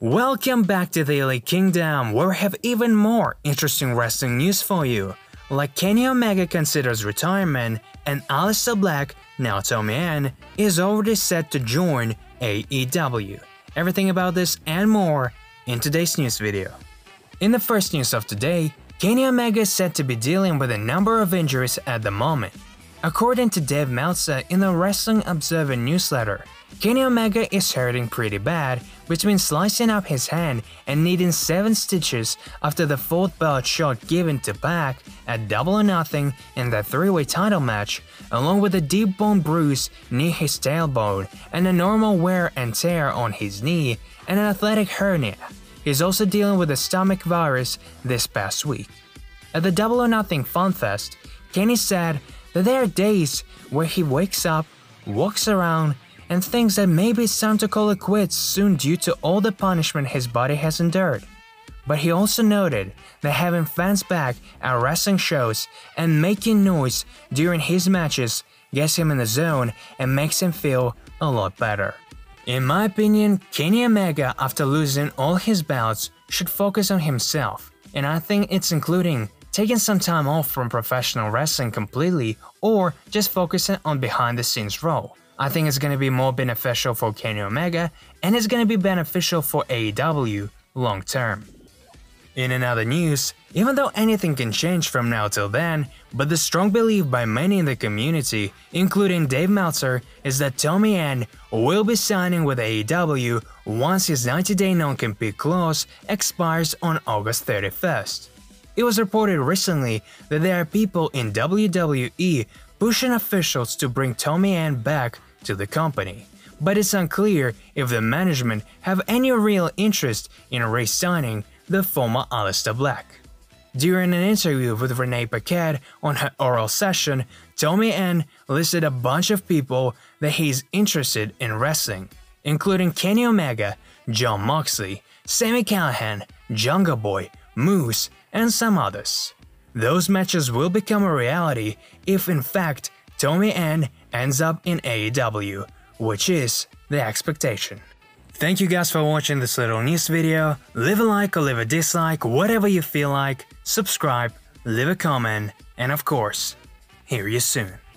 Welcome back to the Elite Kingdom, where we have even more interesting wrestling news for you. Like Kenny Omega considers retirement, and Aleister Black, now Tommy End, is already set to join AEW. Everything about this and more in today's news video. In the first news of today, Kenny Omega is said to be dealing with a number of injuries at the moment. According to Dave Meltzer in the Wrestling Observer newsletter, Kenny Omega is hurting pretty bad between slicing up his hand and needing 7 stitches after the 4th belt shot given to Pac at Double or Nothing in the 3-way title match, along with a deep bone bruise near his tailbone and a normal wear and tear on his knee and an athletic hernia. He's also dealing with a stomach virus this past week. At the Double or Nothing Fan Fest, Kenny said that there are days where he wakes up, walks around, and thinks that maybe it's time to call it quits soon due to all the punishment his body has endured. But he also noted that having fans back at wrestling shows and making noise during his matches gets him in the zone and makes him feel a lot better. In my opinion, Kenny Omega, after losing all his bouts, should focus on himself, and I think it's including taking some time off from professional wrestling completely or just focusing on behind the scenes role. I think it's going to be more beneficial for Kenny Omega and it's going to be beneficial for AEW long term. In another news, even though anything can change from now till then, but the strong belief by many in the community, including Dave Meltzer, is that Tommy End will be signing with AEW once his 90-day non-compete clause expires on August 31st. It was reported recently that there are people in WWE pushing officials to bring Tommy End back to the company. But it's unclear if the management have any real interest in re-signing the former Aleister Black. During an interview with Renee Paquette on her oral session, Tommy End listed a bunch of people that he's interested in wrestling, including Kenny Omega, Jon Moxley, Sami Callihan, Jungle Boy, Moose, and some others. Those matches will become a reality if in fact Tommy End ends up in AEW, which is the expectation. Thank you guys for watching this little news video, leave a like or leave a dislike, whatever you feel like, subscribe, leave a comment, and of course, hear you soon.